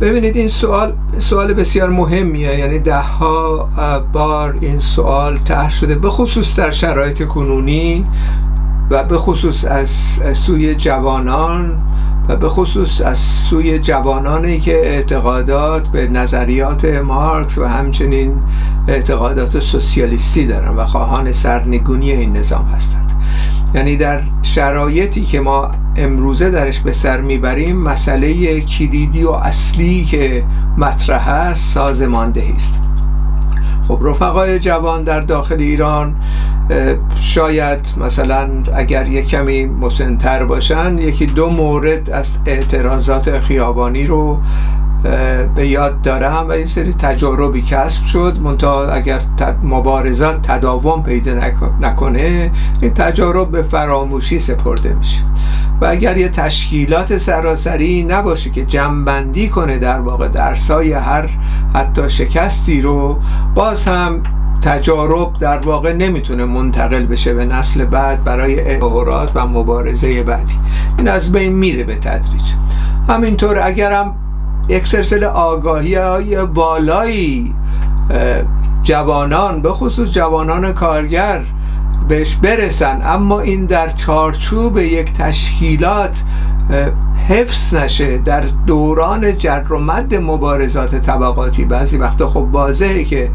ببینید این سوال سوال بسیار مهمیه. یعنی ده ها بار این سوال طرح شده به خصوص در شرایط کنونی و به خصوص از سوی جوانان. و به خصوص از سوی جوانانی که اعتقادات به نظریات مارکس و همچنین اعتقادات سوسیالیستی دارن و خواهان سرنگونی این نظام هستند. یعنی در شرایطی که ما امروزه درش به سر می‌بریم مسئله کلیدی و اصلی که مطرح است سازماندهی است. خب رفقای جوان در داخل ایران شاید مثلا اگر یک کمی مسنتر باشن یکی دو مورد از اعتراضات خیابانی رو به یاد دارم و یه سری تجاربی کسب شد. منتها اگر مبارزات تداوم پیدا نکنه این تجارب به فراموشی سپرده میشه. و اگر یه تشکیلات سراسری نباشه که جمعبندی کنه در واقع درسای هر حتی شکستی رو باز هم تجارب در واقع نمی‌تونه منتقل بشه به نسل بعد برای اعورات و مبارزه بعدی. این از بین میره به تدریج. همینطور اگرم یک سلسله آگاهی های بالایی جوانان به خصوص جوانان کارگر بهش برسن. اما این در چارچوب یک تشکیلات حفظ نشه در دوران جر و مد مبارزات طبقاتی. بعضی وقتا خب واضحه که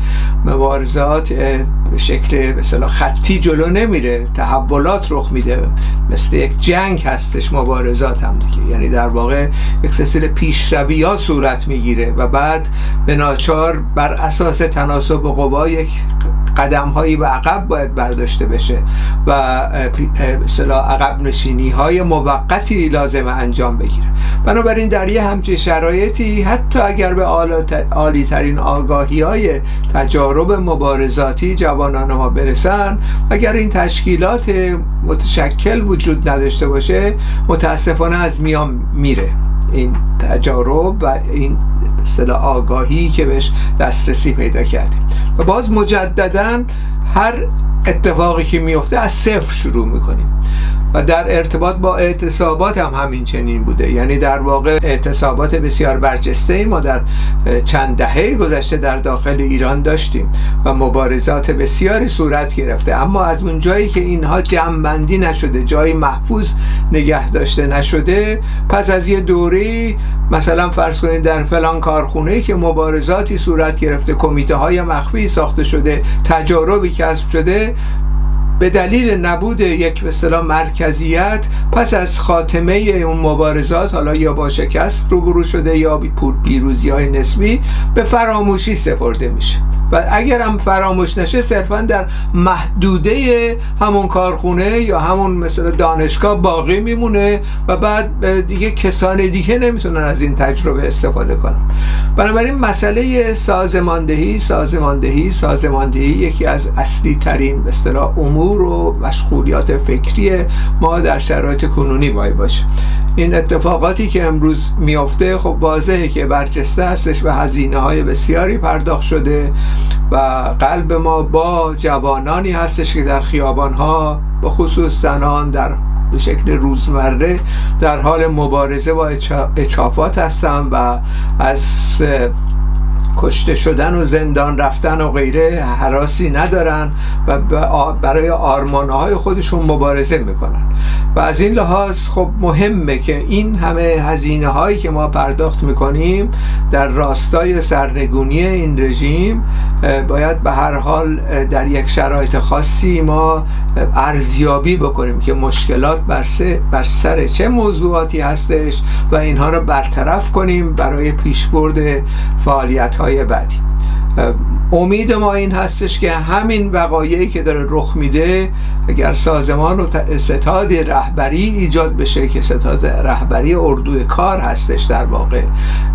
مبارزات به شکل مثلا خطی جلو نمیره تحولات رخ میده. مثل یک جنگ هستش مبارزات هم دیگه. یعنی در واقع یک سلسله پیشروی ها صورت می‌گیره و بعد به ناچار بر اساس تناسب قوا یک قدم هایی به عقب باید برداشته بشه و مثلا عقب نشینی های موقتی لازم انجام بگیره. بنابراین در یه همچین شرایطی حتی اگر به عالی ترین آگاهی های تجارب مبارزاتی جوانان ما برسن اگر این تشکیلات متشکل وجود نداشته باشه متاسفانه از میان میره این تجارب و این اصطلاح آگاهی که بهش دسترسی پیدا کردیم. و باز مجددا هر اتفاقی که میفته از صفر شروع می‌کنیم. و در ارتباط با اعتصابات هم همین چنین بوده. یعنی در واقع اعتصابات بسیار برجسته ای ما در چند دهه گذشته در داخل ایران داشتیم و مبارزات بسیاری صورت گرفته. اما از اون جایی که اینها جمعبندی نشده جایی محفوظ نگه داشته نشده پس از یه دوری مثلا فرض کنید در فلان کارخونه که مبارزاتی صورت گرفته کمیته های مخفی ساخته شده تجاربی کسب شده به دلیل نبود یک به اصطلاح مرکزیت پس از خاتمه اون مبارزات حالا یا با شکست روبرو شده یا پیروزی های نسبی به فراموشی سپرده میشه. و اگر هم فراموش نشه صرفا در محدوده همون کارخونه یا همون مثل دانشگاه باقی میمونه و بعد دیگه کسان دیگه نمی‌تونن از این تجربه استفاده کنن. بنابراین مسئله سازماندهی سازماندهی سازماندهی یکی از اصلی ترین به اصطلاح امور و مشغولیات فکری ما در شرایط کنونی باید باشه. این اتفاقاتی که امروز میافته خب واضحه که برجسته هستش و هزینه های بسیاری پرداخت شده و قلب ما با جوانانی هستش که در خیابان ها به خصوص زنان در به شکل روزمره در حال مبارزه با اچافات هستم و از کشته شدن و زندان رفتن و غیره حراسی ندارن و برای آرمانهای خودشون مبارزه می‌کنن. و از این لحاظ خب مهمه که این همه هزینه هایی که ما پرداخت می‌کنیم در راستای سرنگونی این رژیم باید به هر حال در یک شرایط خاصی ما ارزیابی بکنیم که مشکلات بر, بر سر چه موضوعاتی هستش و اینها رو برطرف کنیم برای پیشبرد فعالیت های بعدی. امید ما این هستش که همین وقایعی که داره رخ میده اگر سازمان و ستاد رهبری ایجاد بشه که ستاد رهبری اردوی کار هستش در واقع.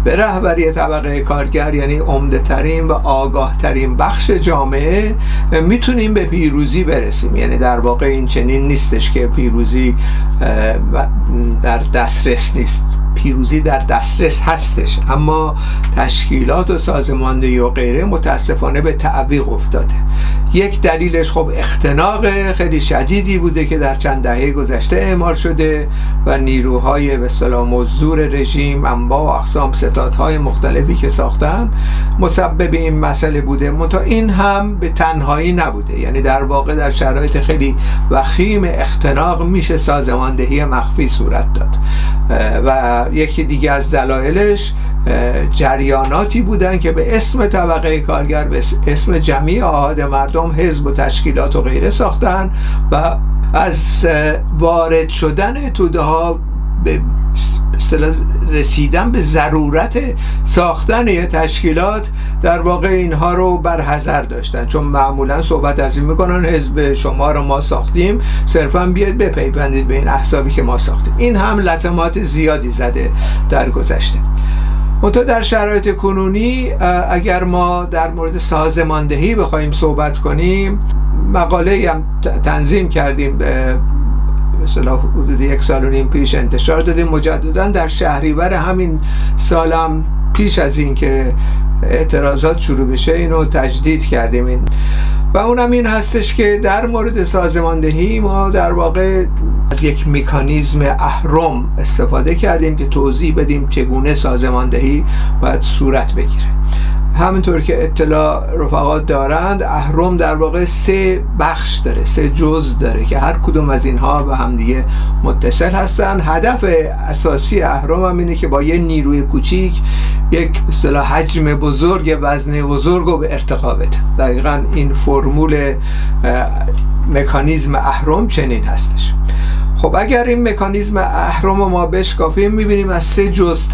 به رهبری طبقه کارگر یعنی عمده ترین و آگاه ترین بخش جامعه می‌تونیم به پیروزی برسیم. یعنی در واقع این چنین نیستش که پیروزی در دسترس نیست. پیروزی در دسترس هستش. اما تشکیلات و سازماندهی و غیره متاسفانه به تعویق افتاده. یک دلیلش خب اختناق خیلی شدیدی بوده که در چند دهه گذشته اعمال شده و نیروهای به اصطلاح مزدور رژیم انواع و اقسام ستادهای مختلفی که ساختن مسبب این مسئله بوده. منتها این هم به تنهایی نبوده. یعنی در واقع در شرایط خیلی وخیم اختناق میشه سازماندهی مخفی صورت داد. و یکی دیگه از دلایلش جریاناتی بودن که به اسم طبقه کارگر به اسم جمعی آهاد مردم حزب و تشکیلات و غیره ساختن و از وارد شدن توده ها به رسیدن به ضرورت ساختن یه تشکیلات در واقع اینها رو بر حذر داشتن. چون معمولا صحبت از این می‌کنن حزب شما رو ما ساختیم صرفا بیاید بپیوندید به این احزابی که ما ساختیم. این هم لطمات زیادی زده در گذشته. منتها در شرایط کنونی اگر ما در مورد سازماندهی بخوایم صحبت کنیم مقاله هم تنظیم کردیم به حدود یک سال و نیم پیش انتشار دادیم. مجددا در شهریور همین سالم پیش از اینکه اعتراضات شروع بشه اینو تجدید کردیم. این و اونم این هستش که در مورد سازماندهی ما در واقع از یک مکانیزم اهرم استفاده کردیم که توضیح بدیم چگونه سازماندهی باید صورت بگیره. همینطور که اطلاع رفقات دارند اهرم در واقع سه بخش داره سه جز داره که هر کدوم از اینها به همدیگه متصل هستن. هدف اساسی اهرم هم اینه که با یه نیروی کوچیک یک اصطلاح حجم بزرگ وزن بزرگ رو به ارتقا بده. دقیقا این فرمول مکانیزم اهرم چنین هستش. خب اگر این مکانیزم اهرم ما بشکافیم می‌بینیم از سه جز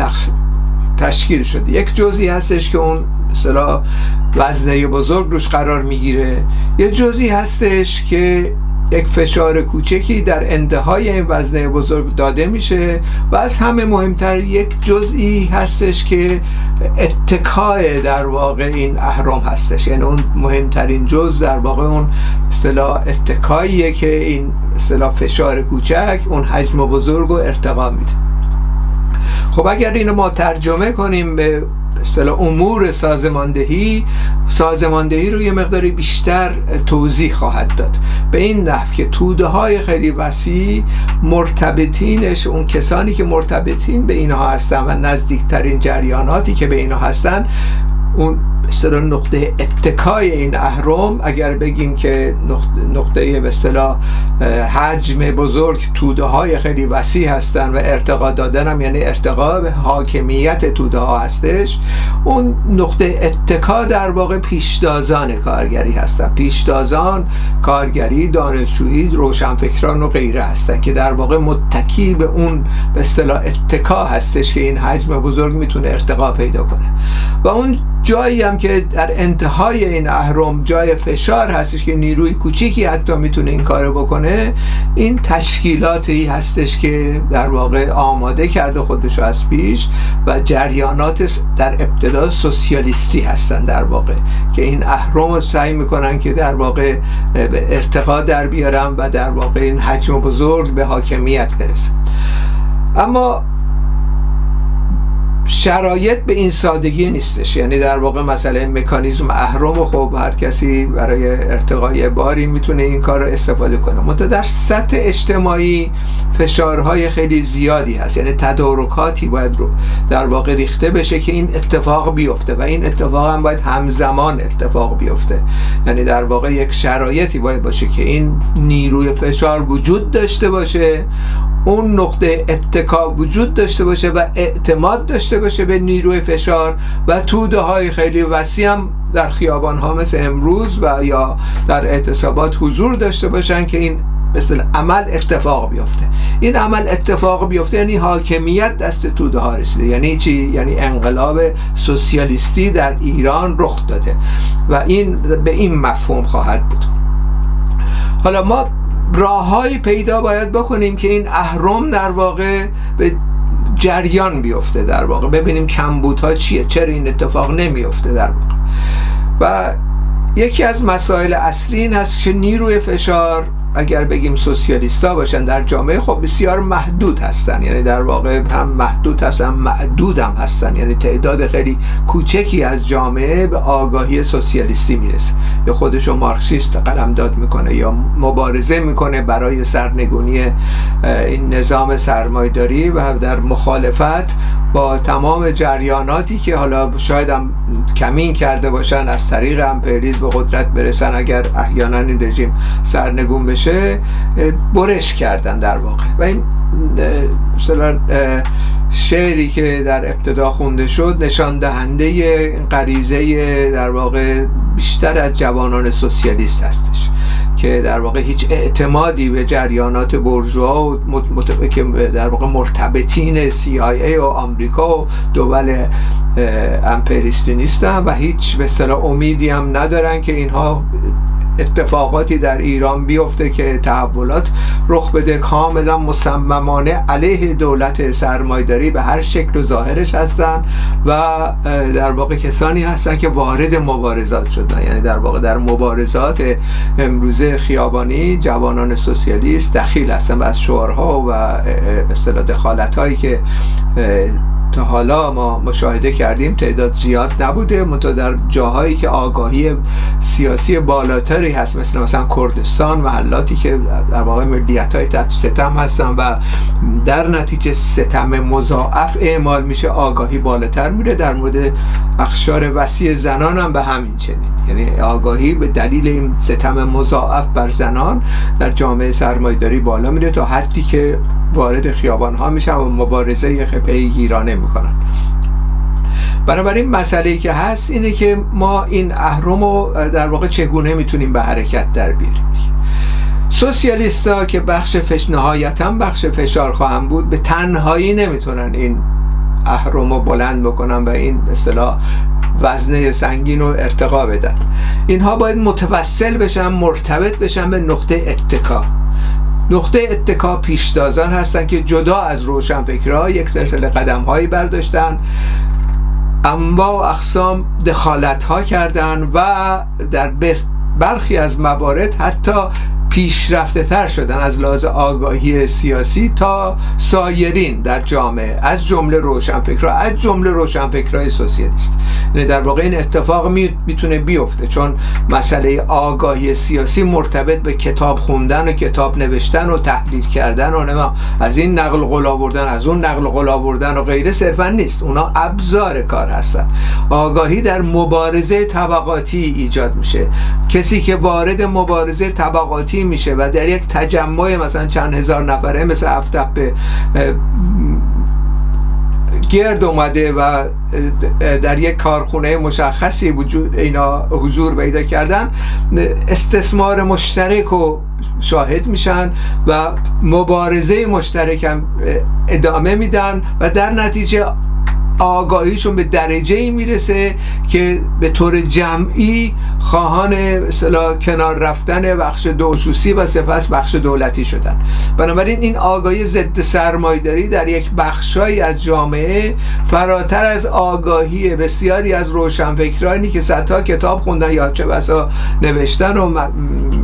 تشکیل شده. یک جزی هستش که اون مثلا وزنه بزرگ روش قرار می‌گیره. یه جزی هستش که یک فشار کوچکی در انتهای این وزنه بزرگ داده میشه و از همه مهمتر یک جزئی هستش که اتکای در واقع این اهرام هستش. یعنی اون مهمترین جز در واقع اون اصطلاح اتکاییه که این اصطلاح فشار کوچک اون حجم بزرگ رو ارتقا میده. خب اگر اینو ما ترجمه کنیم به اصطلاح امور سازماندهی سازماندهی رو یه مقداری بیشتر توضیح خواهد داد. به این نحو که توده های خیلی وسیع مرتبطینش اون کسانی که مرتبطین به اینها هستن و نزدیکترین جریاناتی که به اینها هستن اون اصطلاح نقطه اتکای این اهرم اگر بگیم که نقطه به اصطلاح حجم بزرگ توده های خیلی وسیع هستن و ارتقا دادن هم یعنی ارتقا به حاکمیت توده ها هستش. اون نقطه اتکا در واقع پیشدازان کارگری هستن. پیشدازان کارگری دانشجویی روشنفکران و غیره هستن که در واقع متکی به اون به اصطلاح اتکا هستش که این حجم بزرگ می‌تونه ارتقا پیدا کنه. و اون جایی هم که در انتهای این اهرم جای فشار هستش که نیروی کوچیکی حتی می‌تونه این کارو بکنه این تشکیلاتی هستش که در واقع آماده کرده خودش از پیش و جریانات در ابتدا سوسیالیستی هستن در واقع که این اهرم رو سعی می‌کنن که در واقع به ارتقا در بیارن و در واقع این حجم بزرگ به حاکمیت برسه. اما شرایط به این سادگی نیستش. یعنی در واقع مسئله مکانیزم اهرم خب هر کسی برای ارتقای باری می‌تونه این کار رو استفاده کنه. منتها در سطح اجتماعی فشارهای خیلی زیادی هست. یعنی تدارکاتی باید رو در واقع ریخته بشه که این اتفاق بیفته و این اتفاق هم باید همزمان اتفاق بیفته. یعنی در واقع یک شرایطی باید باشه که این نیروی فشار وجود داشته باشه اون نقطه اتکا وجود داشته باشه و اعتماد داشته باشه به نیروی فشار و توده های خیلی وسیع هم در خیابان ها مثل امروز و یا در اعتصابات حضور داشته باشن که این مثل عمل اتفاق بیفته. این عمل اتفاق بیفته یعنی حاکمیت دست توده ها رسیده. یعنی چی؟ یعنی انقلاب سوسیالیستی در ایران رخ داده و این به این مفهوم خواهد بود. حالا ما راههایی پیدا باید بکنیم که این اهرم در واقع به جریان بیفته در واقع. ببینیم کمبودها چیه چرا این اتفاق نمیفته در واقع. و یکی از مسائل اصلی این هست که نیروی فشار اگر بگیم سوسیالیستا باشن در جامعه خب بسیار محدود هستن. یعنی در واقع هم محدود هستن معدود هم هستن. یعنی تعداد خیلی کوچکی از جامعه به آگاهی سوسیالیستی می‌رسه. یا خودشو مارکسیست قلمداد می‌کنه یا مبارزه می‌کنه برای سرنگونی این نظام سرمایداری و در مخالفت با تمام جریاناتی که حالا شاید هم کمین کرده باشن از طریق امپریز به قدرت برسن اگر احیانا این رژیم سرنگون بشه برش کردن در واقع. و این مثلا شعری که در ابتدا خونده شد نشان دهنده غریزه در واقع بیشتر از جوانان سوسیالیست هستش که در واقع هیچ اعتمادی به جریانات برجوا و که در واقع مرتبطین CIA و آمریکا و دول امپریستی نیستن و هیچ به اصطلاح امیدی هم ندارن که اینها اتفاقاتی در ایران بیفته که تحولات رخ بده کاملا مصممانه علیه دولت سرمایداری به هر شکل و ظاهرش هستن و در واقع کسانی هستن که وارد مبارزات شدن. یعنی در واقع در مبارزات امروزه خیابانی جوانان سوسیالیست دخیل هستن و از شعارها و اصطلاح دخالت هایی که تا حالا ما مشاهده کردیم تعداد زیاد نبوده. منتها در جاهایی که آگاهی سیاسی بالاتری هست مثل مثلا کردستان محلاتی که در واقع ملیت های تحت ستم هستن و در نتیجه ستم مضاعف اعمال میشه آگاهی بالاتر میره. در مورد اخشار وسیع زنان هم به همین چنین. یعنی آگاهی به دلیل این ستم مضاعف بر زنان در جامعه سرمایداری بالا میره تا حدی که وارد خیابان ها میشن و مبارزه پیگیرانه می‌کنن. بنابراین مسئله که هست اینه که ما این اهرم رو در واقع چگونه می‌تونیم به حرکت در بیاریم؟ سوسیالیستا که بخش فش نهایتا بخش فشار خواهم بود به تنهایی نمی‌تونن این اهرم رو بلند بکنن و این اصطلاح وزنه سنگین رو ارتقا بدن. اینها باید متوسل بشن مرتبط بشن به نقطه اتکا. نقطه اتکا پیشتازان هستند که جدا از روشنفکرها یک سلسله قدم هایی برداشتن انواع و اقسام دخالت ها کردن و در برخی از موارد حتی پیشرفته تر شدن از لحاظ آگاهی سیاسی تا سایرین در جامعه از جمله روشنفکرها از جمله روشنفکرهای سوسیالیست. یعنی در واقع این اتفاق می‌تونه بیفته چون مسئله آگاهی سیاسی مرتبط به کتاب خوندن و کتاب نوشتن و تحلیل کردن و از این نقل قول آوردن از اون نقل قول آوردن و غیره صرفا نیست. اونا ابزار کار هستن. آگاهی در مبارزه طبقاتی ایجاد میشه. کسی که وارد مبارزه طبقاتی میشه و در یک تجمع مثلا چند هزار نفره مثل به گرد اومده و در یک کارخونه مشخصی وجود اینا حضور پیدا کردن استثمار مشترک رو شاهد میشن و مبارزه مشترک هم ادامه میدن و در نتیجه آگاهیشون به درجه ای می‌رسه که به طور جمعی خواهان کنار رفتن بخش دوسوسی و سپس بخش دولتی شدن. بنابراین این آگاهی ضد سرمایداری در یک بخشایی از جامعه فراتر از آگاهی بسیاری از روشنفکرانی که صدها کتاب خوندن یا چه بسا نوشتن و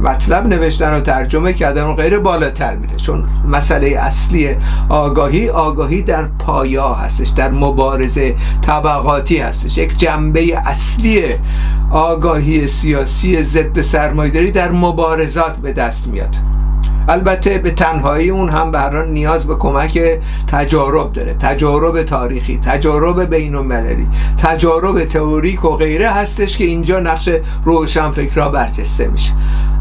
مطلب نوشتن و ترجمه کردن و غیر بالاتر میره. چون مسئله اصلی آگاهی آگاهی در پایا هستش در مبارزه طبقاتی هستش. یک جنبه اصلی آگاهی سیاسی ضد سرمایداری در مبارزات به دست میاد. البته به تنهایی اون هم به نیاز به کمک تجارب داره. تجارب تاریخی تجارب بین المللی تجارب تئوریک و غیره هستش که اینجا نقش روشنفکرها برجسته میشه.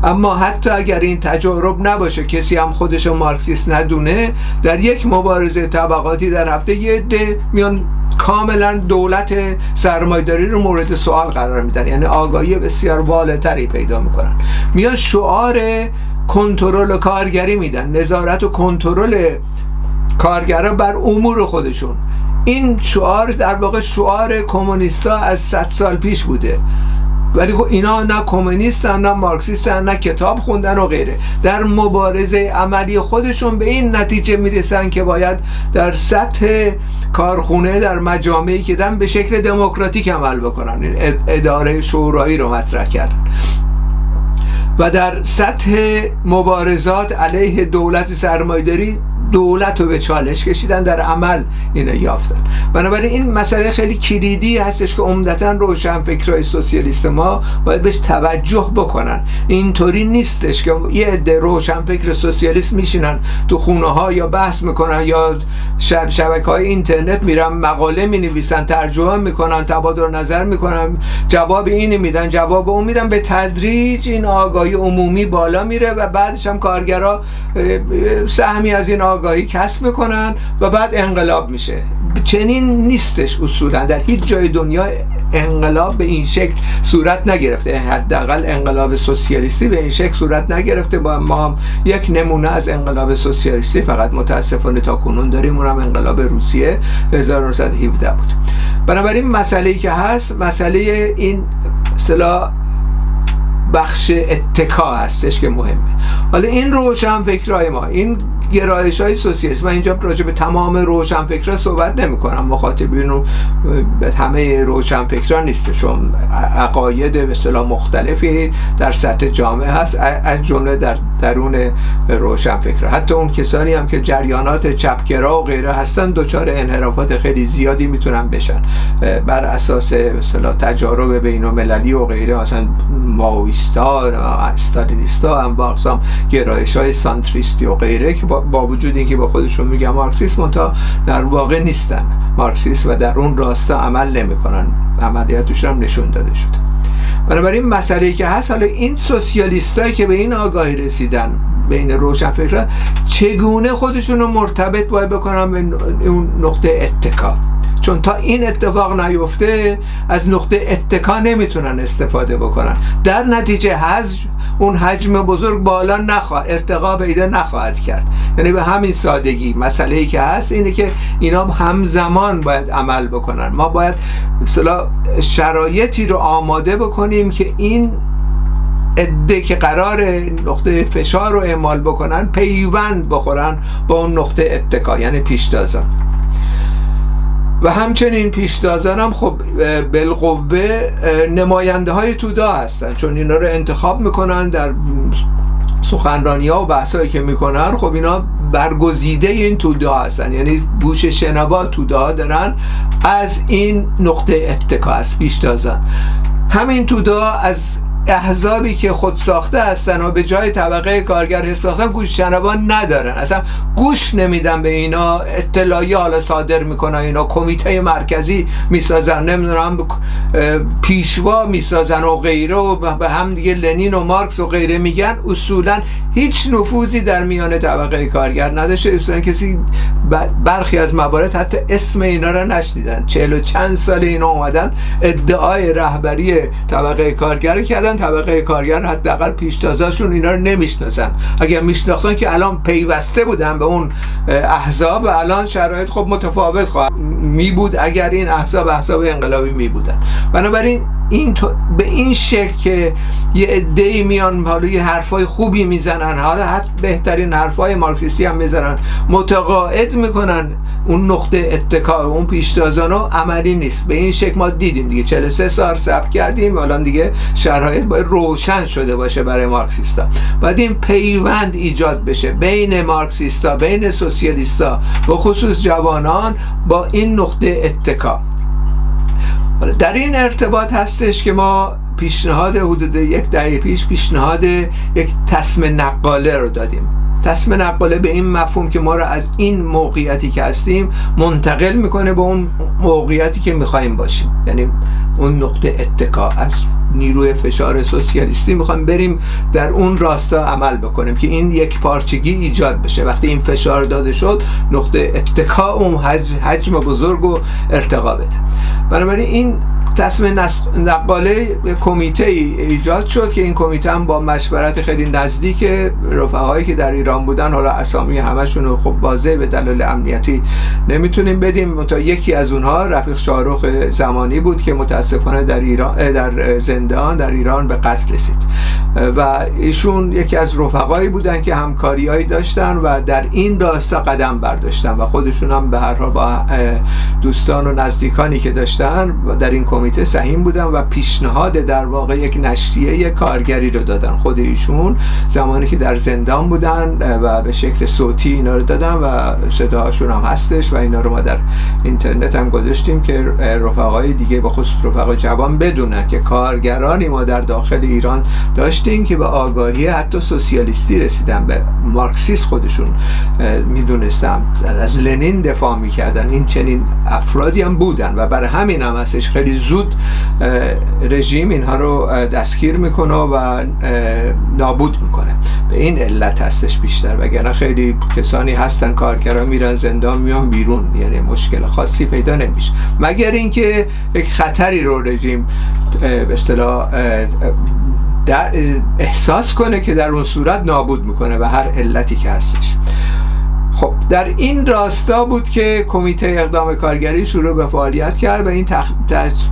اما حتی اگر این تجارب نباشه کسی هم خودشو مارکسیست ندونه در یک مبارزه طبقاتی در هفته یه عده میان کاملا دولت سرمایداری رو مورد سوال قرار میدن. یعنی آگاهی بسیار بالاتری پیدا می‌کنن. میان شعار کنترل کارگری میدن. نظارت و کنترل کارگرا بر امور خودشون. این شعار در واقع شعار کمونیستا از 100 سال پیش بوده. ولی خب اینا نه کمونیستن نه مارکسیستن نه کتاب خوندن و غیره. در مبارزه عملی خودشون به این نتیجه می‌رسن که باید در سطح کارخونه در مجامعی که دن به شکل دموکراتیک عمل بکنن. این اداره شورایی رو مطرح کردن. و در سطح مبارزات علیه دولت سرمایداری دولت رو به چالش کشیدن در عمل اینو یافتن. بنابراین این مسئله خیلی کلیدی هستش که عمدتا روشن فکرهای سوسیالیست ما باید بهش توجه بکنن. اینطوری نیستش که یه عده روشن فکر سوسیالیست میشینن تو خونه ها یا بحث می‌کنن یا شب شبکه های اینترنت میرن مقاله می نویسن ترجمه می‌کنن تبادل نظر می‌کنن جواب اینی میدن جواب اون میدن به تدریج این آگاهی عمومی بالا میره و بعدش هم کارگرا سهمی از این آگاهی کسب می‌کنن و بعد انقلاب میشه. چنین نیستش اصولا. در هیچ جای دنیا انقلاب به این شکل صورت نگرفته. حداقل انقلاب سوسیالیستی به این شکل صورت نگرفته. با ما هم یک نمونه از انقلاب سوسیالیستی. فقط متاسفانه تا کنون داریم. اونم انقلاب روسیه 1917 بود. بنابراین مسئله که هست مسئله این اصطلاح بخش اتکا هستش که مهمه. حالا این روشن فکرهای ما این گرایش های سوسیالیست. من اینجا راجع به تمام روشن فکرها صحبت نمی کنم مخاطبین رو همه روشن فکرها نیست چون عقاید به اصطلاح مختلفی در سطح جامعه هست از جمله در درون روشن فکر حتی اون کسانی هم که جریانات چپگرا و غیره هستن دچار انحرافات خیلی زیادی می‌تونن بشن. بر اساس مثلا تجارب بین المللی و غیره مثلا ماویستا استالینیستا هم با گرایش های سانتریستی و غیره که با وجود اینکه با خودشون میگن مارکسیسم تا در واقع نیستن. مارکسیست و در اون راستا عمل نمی‌کنن. عملیاتش هم نشون داده شده. بنابراین مسئله که هست حالا این سوسیالیستایی که به این آگاهی رسیدن بین روشنفکرها چگونه خودشون رو مرتبط باید بکنن به اون نقطه اتکا؟ چون تا این اتفاق نیفته از نقطه اتکا نمی‌تونن استفاده بکنن. در نتیجه حجم اون حجم بزرگ بالا نخواهد ارتقا پیدا نخواهد کرد. یعنی به همین سادگی. مسئله ای که هست اینه که اینا همزمان باید عمل بکنن. ما باید مثلا شرایطی رو آماده بکنیم که این عده که قرار نقطه فشار رو اعمال بکنن پیوند بخورن با اون نقطه اتکا یعنی پیشتازان و همچنین پیشتازان هم خب بالقوه نماینده های تودا هستن. چون اینا رو انتخاب می‌کنن در سخنرانی ها و بحثایی که می‌کنن خب اینا برگزیده این تودا هستن. یعنی گوش شنوا تودا دارن. از این نقطه اتکا از پیشتازان همین تودا از احزابی که خود ساخته هستن و به جای طبقه کارگر حزب ساختن گوش شنوان ندارن. اصلا گوش نمیدن به اینا اطلاعی حالا صادر می‌کنن اینا کمیته مرکزی می‌سازن نمی‌دونم پیشوا می‌سازن و غیره و به هم دیگه لنین و مارکس و غیره میگن. اصولا هیچ نفوذی در میان طبقه کارگر نداشته. اصولا کسی برخی از موارد حتی اسم اینا رو نشنیدن. چهل و چند سال اینا اومدن ادعای رهبری طبقه کارگر کردن. طبقه کارگر حداقل پیشتازاشون اینا رو نمی‌شناسن. اگر میشناختن که الان پیوسته بودن به اون احزاب و الان شرایط خب متفاوت خواهد. می بود اگر این احزاب احزاب انقلابی می بودن بنابراین این به این شکل که یه عده‌ای میان حالا یه حرفای خوبی می‌زنن. حالا حتی بهترین حرفای مارکسیستی هم می‌زنن. متقاعد می‌کنن اون نقطه اتکا اون پیشتازان عملی نیست. به این شکل ما دیدیم دیگه. 43 سال صبر کردیم. الان دیگه شرایط باید روشن شده باشه برای مارکسیستا. بعد این پیوند ایجاد بشه بین مارکسیستا بین سوسیالیستا و خصوص جوانان با این نقطه اتکا. در این ارتباط هستش که ما پیشنهاد حدود یک دهه پیش پیشنهاد یک تصم نقاله رو دادیم. تصم نقاله به این مفهوم که ما رو از این موقعیتی که هستیم منتقل می‌کنه به اون موقعیتی که می‌خوایم باشیم. یعنی اون نقطه اتکا از نیروی فشار سوسیالیستی می‌خوایم بریم در اون راستا عمل بکنیم که این یک پارچگی ایجاد بشه. وقتی این فشار داده شد نقطه اتکا اون حجم بزرگ و ارتقا بده. بنابراین این تصمیم نقاله کمیته ایجاد شد که این کمیته هم با مشورت خیلی نزدیک رفقایی که در ایران بودن حالا اسامی همشون خب واضح به دلیل امنیتی نمی‌تونیم بدیم. تا یکی از اونها رفیق شاروخ زمانی بود که متاسفانه در ایران در زندان در ایران به قتل رسید. و ایشون یکی از رفقایی بودن که همکاریهایی داشتن و در این راستا قدم برداشتن و خودشون هم به هر حال با دوستان و نزدیکانی که داشتن در این کمیته کمیته سهیم بودن و پیشنهاد در واقع یک نشریه کارگری رو دادن خود ایشون. زمانی که در زندان بودن و به شکل صوتی اینا رو دادن و صداهاشون هم هستش و اینا رو ما در اینترنت هم گذاشتیم که رفقای دیگه با خصوص رفقا جوان بدونن که کارگرانی ما در داخل ایران داشتیم که به آگاهی حتی سوسیالیستی رسیدن به مارکسیست خودشون. می‌دونستم از لنین دفاع می‌کردن. این چنین افرادی هم بودن و برای همین هم هستش. خیلی زود رژیم اینها رو دستگیر می‌کنه و نابود می‌کنه. به این علت هستش بیشتر. وگرنه خیلی کسانی هستن کارگران میرن زندان میان بیرون. یعنی مشکل خاصی پیدا نمیشه. مگر اینکه یک خطری رو رژیم به اصطلاح در احساس کنه که در اون صورت نابود می‌کنه و هر علتی که هستش. خب در این راستا بود که کمیته اقدام کارگری شروع به فعالیت کرد و این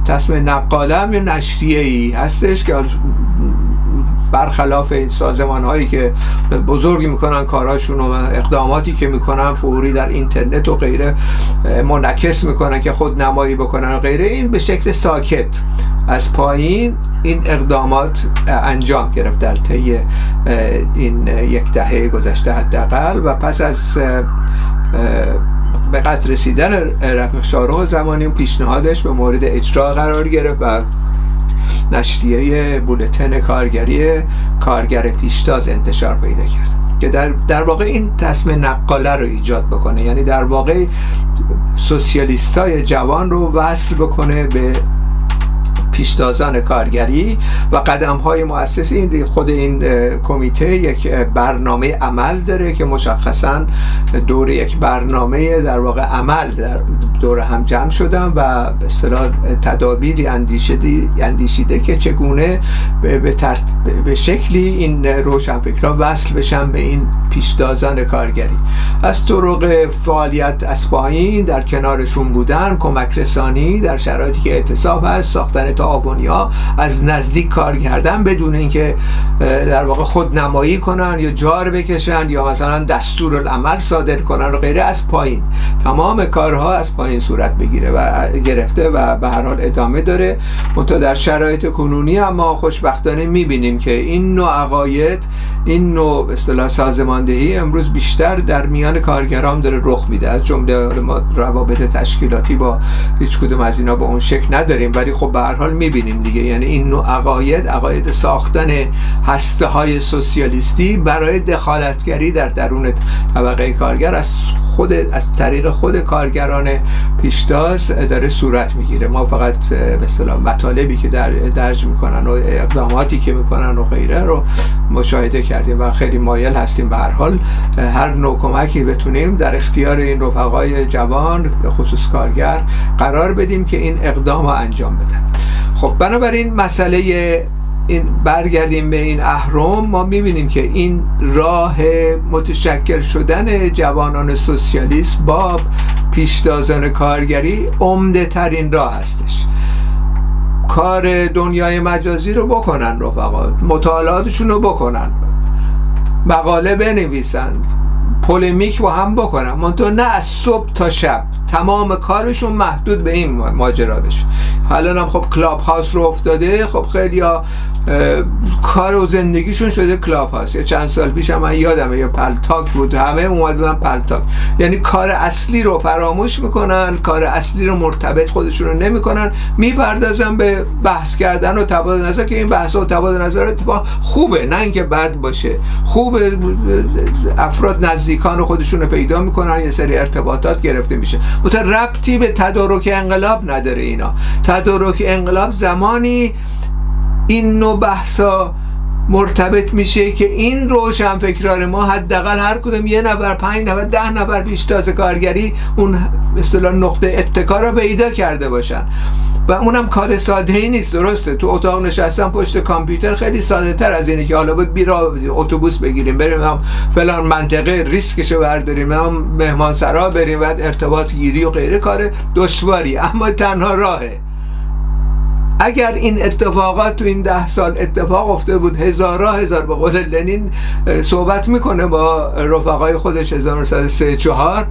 تصمیم نقاله هم نشریه ای هستش که برخلاف این سازمان هایی که بزرگی می‌کنن کاراشون و اقداماتی که می‌کنن فوری در اینترنت و غیره منعکس می‌کنن که خود نمایی بکنن و غیره. این به شکل ساکت از پایین این اقدامات انجام گرفت در طی این یک دهه گذشته حداقل. و پس از به قطع رسیدن رفیق شارخ زمانی پیشنهادش به مورد اجرا قرار گرفت و نشریه بولتن کارگری کارگر پیشتاز انتشار پیدا کرد. که در, در واقع این تصمیم نقاله رو ایجاد بکنه. یعنی در واقع سوسیالیستای جوان رو وصل بکنه به پیشتازان کارگری و قدم های مؤسسی این خود این کمیته یک برنامه عمل داره که مشخصا دور یک برنامه در واقع عمل در دور هم جمع شدن و به اصطلاح تدابیری اندیشیده, اندیشیده که چگونه به, به, شکلی این روشنفکرها وصل بشن به این پیشتازان کارگری. از طرق فعالیت از در کنارشون بودن کمک رسانی در شرایطی که اعتصاب هست ساختن تعاونی ها از نزدیک کار کردن بدون اینکه در واقع خود نمایی کنن یا جار بکشن یا مثلا دستور العمل صادر کنن و غیره از پایین. تمام کارها از پایین صورت بگیره و گرفته و به هر حال ادامه داره. منتها در شرایط کنونی اما خوشبختانه می‌بینیم که این نوع عقاید این نوع اصطلاح سازماندهی امروز بیشتر در میان کارگران داره رخ میده. از جمله ما روابط تشکیلاتی با هیچ کدوم از اینا به اون شکل نداریم. ولی خب به هر حال می‌بینیم دیگه. یعنی این نوع عقاید عقاید ساختن هسته های سوسیالیستی برای دخالتگری در درون طبقه کارگر از خود از طریق خود کارگران پیشتاز داره صورت می‌گیره. ما فقط مثلا مطالبی که در درج می‌کنن و اقداماتی که می‌کنن و غیره رو مشاهده کردیم و خیلی مایل هستیم. به هر حال هر نوع کمکی بتونیم در اختیار این رفقای جوان به خصوص کارگر قرار بدیم که این اقدام رو انجام بدن. خب بنابراین مسئله این برگردیم به این اهرم ما می‌بینیم که این راه متشکل شدن جوانان سوسیالیست با پیشتازان کارگری عمده ترین راه هستش. کار دنیای مجازی رو بکنن رفقا مطالعاتشون رو بکنن. مقاله بنویسند. پلمیک با هم بکنن. منتها نه از صبح تا شب. تمام کارشون محدود به این ماجرا بشه. حالا هم خب Clubhouse راه افتاده. خب خیلی ها کار و زندگیشون شده Clubhouse یه چند سال پیش هم من یادمه یه Paltalk بود. همه اومدن Paltalk. یعنی کار اصلی رو فراموش می‌کنن کار اصلی رو مرتبط خودشون رو نمی‌کنن. می‌پردازن به بحث کردن و تبادل نظر که این بحث و تبادل نظر اتفاق خوبه. نه اینکه بد باشه. خوبه افراد نزدیکان خودشون رو پیدا می‌کنن. یه سری ارتباطات گرفته میشه. مت ربطی به تدارک انقلاب نداره اینا. تدارک انقلاب زمانی این نوع بحثا مرتبط میشه که این روشن فکرار ما حداقل هر کدوم یه نفر پنج نفر ده نفر بیش تازه کارگری اون مثلا نقطه اتکا رو پیدا کرده باشن. و اونم کار ساده ای نیست درسته. تو اتاق نشستن پشت کامپیوتر خیلی ساده تر از اینه که حالا بیرا اتوبوس بگیریم بریم هم فلان منطقه ریسکشو برداریم هم مهمان سرا بریم و ارتباط گیری و غیره کار دشواری. اما تنها راهه. اگر این اتفاقات تو این ده سال اتفاق افتاده بود هزارها هزار به قول لنین صحبت می‌کنه با رفقای خودش 1934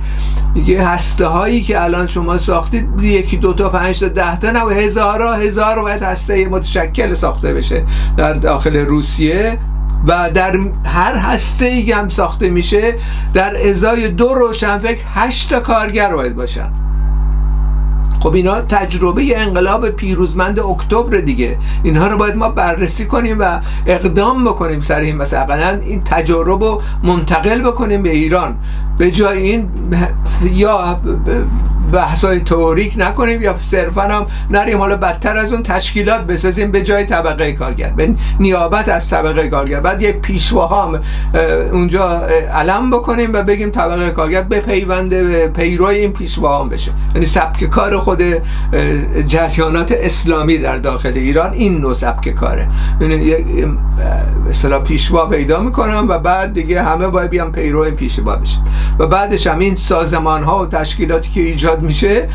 میگه هسته هایی که الان شما ساختید یکی دو تا پنج تا ده تا نه هزارها هزار باید هسته متشکل ساخته بشه در داخل روسیه. و در هر هسته ای هم ساخته میشه در ازای دو روشنفکر هشت تا کارگر باید باشن. خب اینا تجربه انقلاب پیروزمند اکتبر دیگه. اینها رو باید ما بررسی کنیم و اقدام بکنیم سر این مثلا این تجارب رو منتقل بکنیم به ایران. به جای این یا بحثای تئوریک نکنیم یا صرفا هم نریم حالا بدتر از اون تشکیلات بسازیم به جای طبقه کارگر به نیابت از طبقه کارگر. بعد یک پیشواها هم اونجا علم بکنیم و بگیم طبقه کارگر به پیونده به پیروی این پیشواها بشه. یعنی سبک کار خود جریانات اسلامی در داخل ایران این نوع سبک کاره. یعنی مثلا پیشوا پیدا می‌کنم و بعد دیگه همه باید بیان پیرو پیشوا بشن و بعدش هم این سازمان ها و تشکیلاتی که ایجاد میشه.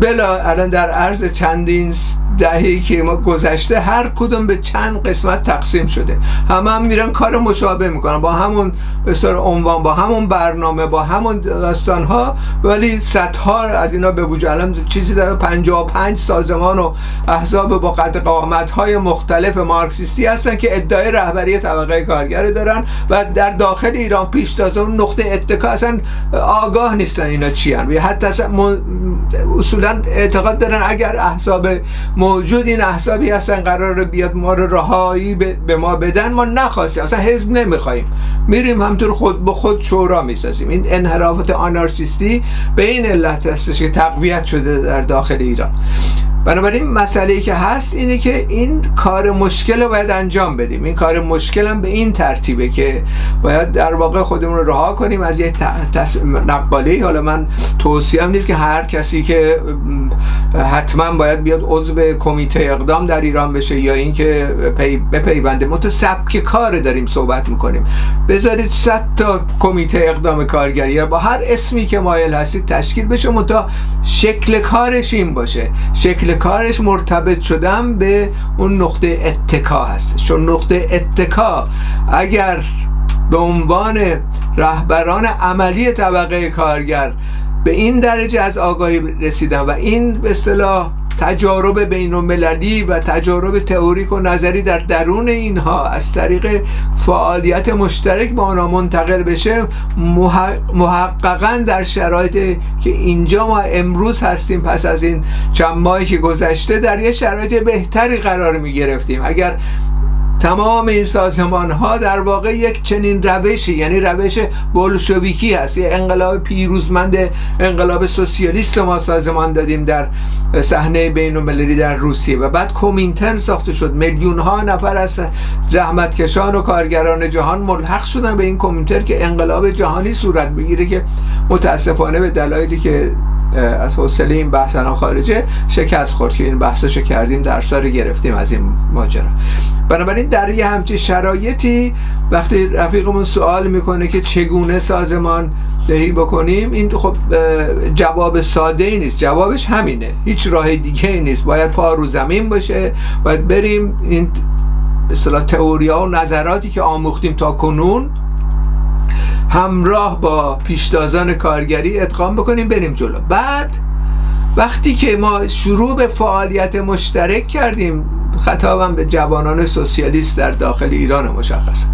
بلا الان در عرض چندین دهی که ما گذشته هر کدوم به چند قسمت تقسیم شده. همه هم میرن کار مشابه می‌کنن. با همون بسیار عنوان با همون برنامه با همون داستان ها ولی صدها از اینا به وجود الان چیزی در 55 سازمان و احزاب با قد قامت های مختلف مارکسیستی هستن که ادعای رهبری طبقه کارگر دارن و در داخل ایران پیش اون نقطه اتکا اصلا آگاه نیستن اینا چی هن. حتی اصولا اعتقاد دارن اگر احزاب موجود این احزابی هستن قرار بیاد ما رو رهایی به ما بدن ما نخواستیم. اصلا حزب نمی‌خوایم میریم همطور خود به خود شورا می‌سازیم. این انحرافات آنارشیستی به این علت هستش که تقویت شده در داخل ایران. بنابراین مسئله که هست اینه که این کار مشکل رو باید انجام بدیم. این کار مشکل هم به این ترتیبه که باید در واقع خودمون رو رها کنیم. از یه تس... نقاله حالا من توصیم نیست که هر کسی که حتما باید بیاد عضو کمیته اقدام در ایران بشه یا اینکه پی... بپیونده. ما تو سبک کار داریم صحبت می‌کنیم. بذارید صد تا کمیته اقدام کارگری. یا با هر اسمی که مایل هستید تشکیل بشه. متا شکل کارش این باشه. شکل کارش مرتبط شدن به اون نقطه اتکا هست. چون نقطه اتکا اگر به عنوان رهبران عملی طبقه کارگر به این درجه از آگاهی رسیدن و این به اصطلاح تجارب بین المللی و تجارب تئوریک و نظری در درون اینها از طریق فعالیت مشترک با آنها منتقل بشه محققا در شرایط که اینجا ما امروز هستیم پس از این چند ماهی که گذشته در یه شرایط بهتری قرار می گرفتیم اگر تمام این سازمان ها در واقع یک چنین روشی یعنی روش بولشویکی هست. یه انقلاب پیروزمند انقلاب سوسیالیست ما سازمان دادیم در صحنه بین المللی در روسیه و بعد کومینتن ساخته شد. میلیون ها نفر از زحمتکشان و کارگران جهان ملحق شدن به این کومینتر که انقلاب جهانی صورت بگیره که متاسفانه به دلایلی که از حوصله این بحث الان خارجه شکست خورد که این بحثشو کردیم در سر گرفتیم از این ماجرا. بنابراین در یه همچین شرایطی وقتی رفیقمون سوال می‌کنه که چگونه سازمان دهی بکنیم این خب جواب ساده ای نیست. جوابش همینه. هیچ راه دیگه ای نیست. باید پا رو زمین باشه. باید بریم این اصطلاح تئوریا و نظراتی که آموختیم تا کنون همراه با پیشتازان کارگری ادغام بکنیم بریم جلو. بعد وقتی که ما شروع به فعالیت مشترک کردیم خطابم به جوانان سوسیالیست در داخل ایران مشخص.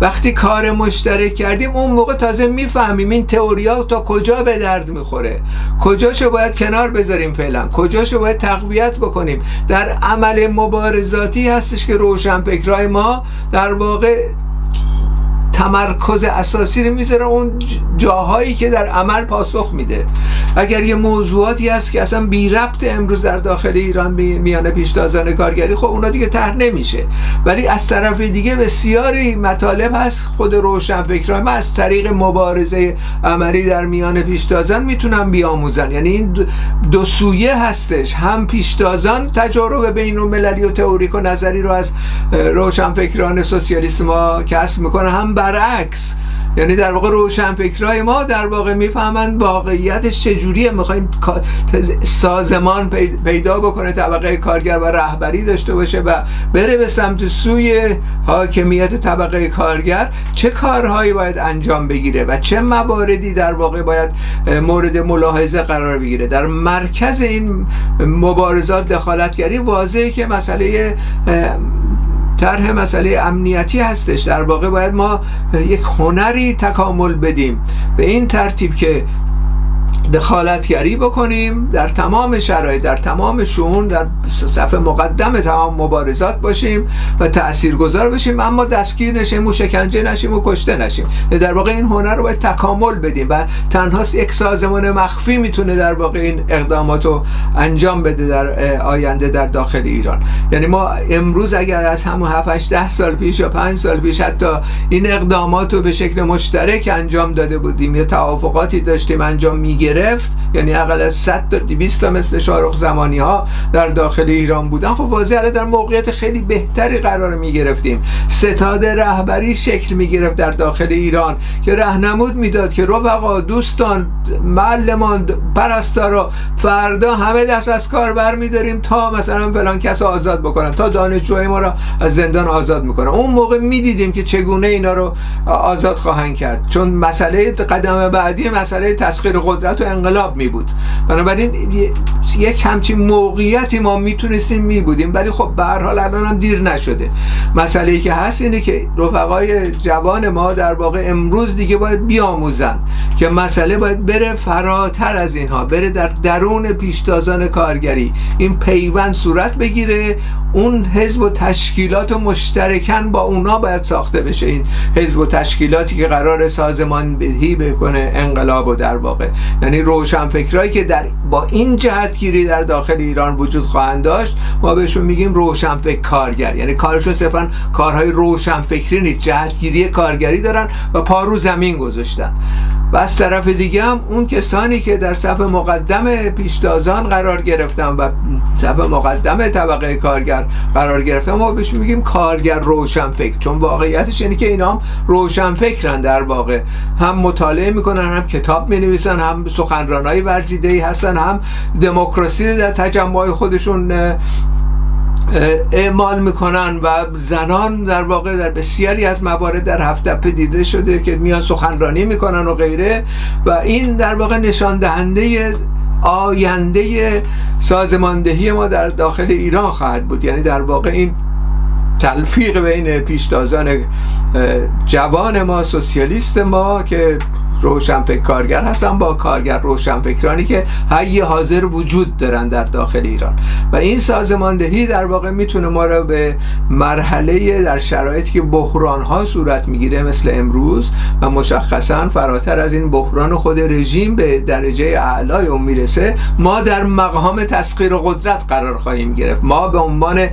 وقتی کار مشترک کردیم اون موقع تازه می‌فهمیم این تئوریا تا کجا به درد می‌خوره. کجاشو باید کنار بذاریم فعلا؟ کجاشو باید تقویت بکنیم؟ در عمل مبارزاتی هستش که روشنفکرای ما در واقع تمرکز اساسی رو می‌ذاره اون جاهایی که در عمل پاسخ میده. اگر یه موضوعاتی هست که اصلا بی ربط امروز در داخل ایران میانه پیشتازان کارگری خب اونا دیگه طرح نمیشه. ولی از طرف دیگه بسیاری مطالب هست خود روشنفکران ما از طریق مبارزه عملی در میان پیشتازان می‌تونن بیاموزن. یعنی این دو سویه هستش. هم پیشتازان تجارب بین المللی و تئوریک و نظری رو از روشنفکران سوسیالیسم ما کسب می‌کنه هم برعکس. یعنی در واقع روشنفکرای ما در واقع می‌فهمند واقعیتش چجوریه. می‌خوایم سازمان پیدا بکنه طبقه کارگر و رهبری داشته باشه و بره به سمت سوی حاکمیت طبقه کارگر. چه کارهایی باید انجام بگیره و چه مواردی در واقع باید مورد ملاحظه قرار بگیره. در مرکز این مبارزات دخالتگری واضحه که مسئله طرح مسئله امنیتی هستش. در واقع باید ما یک هنری تکامل بدیم. به این ترتیب که دخالتگری بکنیم در تمام شرایط در تمام شون در صف مقدم تمام مبارزات باشیم و تاثیرگذار بشیم اما دستگیر نشیم و شکنجه نشیم و کشته نشیم. در واقع این هنر رو باید تکامل بدیم و تنها یک سازمان مخفی می‌تونه در واقع این اقدامات رو انجام بده در آینده در داخل ایران. یعنی ما امروز اگر از همون 7 ده سال پیش یا 5 سال پیش حتی این اقدامات رو به شکل مشترک انجام داده بودیم یا توافقاتی داشتیم انجام می‌گیریم گرفت یعنی اقل از 100 تا 200 تا مثل شارخ زمانی ها در داخل ایران بودن. خب واضحه در موقعیت خیلی بهتری قرار می گرفتیم ستاد رهبری شکل می گرفت در داخل ایران که رهنمود می‌داد که رفقا دوستان معلمان پرستارا فردا همه دست از کار بر داریم تا مثلا فلان کس آزاد بکنن تا دانشجوهای ما را از زندان آزاد می‌کنن. اون موقع می‌دیدیم که چگونه اینا رو آزاد خواهند کرد. چون مسئله قدم بعدی مسئله تسخیر قدرت انقلاب می بود. بنابراین یک همچین موقعیتی ما می‌تونستیم می بودیم. ولی خب به هر حال الان هم دیر نشده. مسئله ای که هست اینه که رفقای جوان ما در واقع امروز دیگه باید بیاموزن که مسئله باید بره فراتر از اینها بره در درون پیشتازان کارگری. این پیوند صورت بگیره اون حزب و تشکیلات و مشترکن با اونا باید ساخته بشه. این حزب و تشکیلاتی که قرار سازمان بهی بکنه انقلاب و در واقع. یعنی روشنفکرایی که در با این جهتگیری در داخل ایران وجود خواهند داشت ما بهشون میگیم روشنفکر کارگر. یعنی کارشون صرفا کارهای روشنفکری نیست جهتگیری کارگری دارن و پارو زمین گذاشتن. و از طرف دیگه هم اون کسانی که در صف مقدم پیشتازان قرار گرفتن و صف مقدم طبقه کارگر قرار گرفتن ما بهش میگیم کارگر روشن فکر چون واقعیتش اینه که اینا هم روشن فکرن در واقع. هم مطالعه می‌کنن هم کتاب می‌نویسن هم سخنرانای ورجیده ای هستن هم دموکراسی رو در تجمع خودشون اعمال می‌کنن و زنان در واقع در بسیاری از موارد در هفته دیده شده که میان سخنرانی می‌کنن و غیره و این در واقع نشان دهنده آینده سازماندهی ما در داخل ایران خواهد بود. یعنی در واقع این تلفیق بین پیشتازان جوان ما سوسیالیست ما که روشنفکر کارگر هستن با کارگر روشنفکرانی که حی حاضر وجود دارن در داخل ایران. و این سازماندهی در واقع می‌تونه ما را به مرحله در شرایطی که بحران ها صورت می‌گیره مثل امروز و مشخصا فراتر از این بحران خود رژیم به درجه اعلای اون می‌رسه ما در مقام تسخیر قدرت قرار خواهیم گرفت. ما به عنوان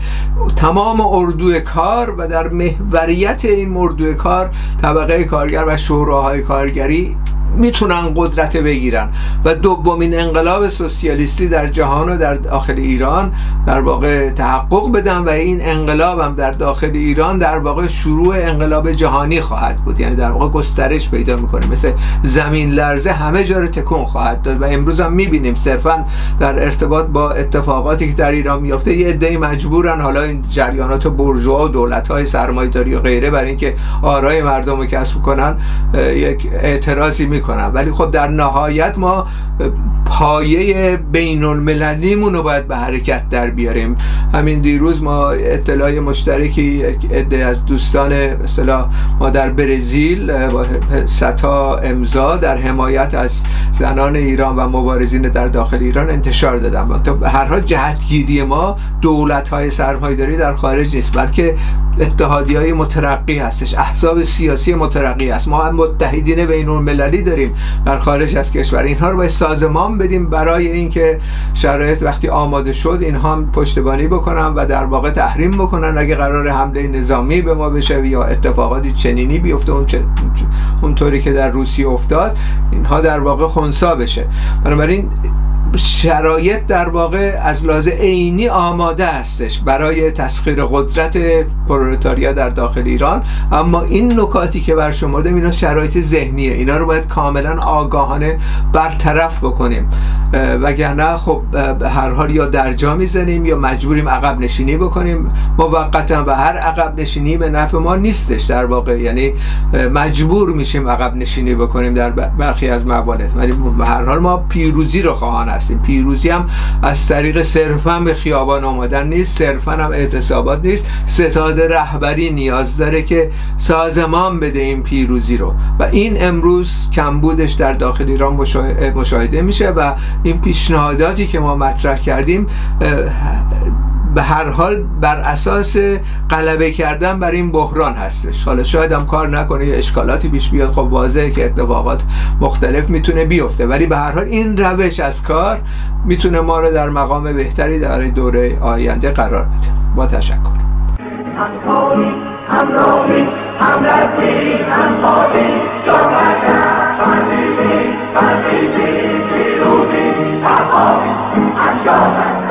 تمام اردوی کار و در محوریت این اردوی کار طبقه کارگر و شوراهای کارگری می‌تونن قدرت بگیرن. و دومین انقلاب سوسیالیستی در جهان و در داخل ایران در واقع تحقق بدن و این انقلاب هم در داخل ایران در واقع شروع انقلاب جهانی خواهد بود. یعنی در واقع گسترش پیدا می‌کنه. مثل زمین لرزه همه جا رو تکون خواهد داد و امروز هم می‌بینیم صرفا در ارتباط با اتفاقاتی که در ایران میافته یه عده مجبورن. حالا این جریانات برجوا و دولت های سرمایه‌داری و غیره برای اینکه آرای مردم رو کسب کنن یک اعتراضی ولی خب در نهایت ما پایه بین المللیمون رو باید به حرکت در بیاریم. همین دیروز ما اطلاع مشترکی عده از دوستان مثلا ما در برزیل با ستا امضا در حمایت از زنان ایران و مبارزین در داخل ایران انتشار دادم تا هر حال جهتگیری ما دولت های سرمایه‌داری در خارج نیست بلکه اتحادی های مترقی هستش. احزاب سیاسی مترقی است ما هم متحدین بین داریم در خارج از کشور. اینها رو باید سازمان بدیم برای اینکه شرایط وقتی آماده شد اینها هم پشتیبانی بکنن و در واقع تحریم بکنن اگه قرار حمله نظامی به ما بشه یا اتفاقاتی چنینی بیفته اون اونطوری که در روسیه افتاد اینها در واقع خونسا بشه. بنابراین شرایط در واقع از لحاظ عینی آماده هستش برای تسخیر قدرت پرولتاریا در داخل ایران. اما این نکاتی که بر شما اینا شرایط ذهنیه. اینا رو باید کاملا آگاهانه برطرف بکنیم. وگرنه خب به هر حال یا درجا می‌زنیم یا مجبوریم عقب نشینی بکنیم. موقتا و هر عقب نشینی به نفع ما نیستش در واقع. یعنی مجبور میشیم عقب نشینی بکنیم در برخی از موارد. ولی به هر حال ما پیروزی رو خواهان هستیم پیروزی هم از طریق صرفا به خیابان آمدن نیست صرفا هم اعتصابات نیست. ستاد رهبری نیاز داره که سازمان بده این پیروزی رو. و این امروز کمبودش در داخل ایران مشاهده میشه و این پیشنهاداتی که ما مطرح کردیم به هر حال بر اساس غلبه کردن بر این بحران هستش. حالا شاید هم کار نکنه یه اشکالاتی پیش بیاد. خب واضحه که اتفاقات مختلف می‌تونه بیفته. ولی به هر حال این روش از کار می‌تونه ما رو در مقام بهتری در دوره آینده قرار بده. با تشکر. همراهی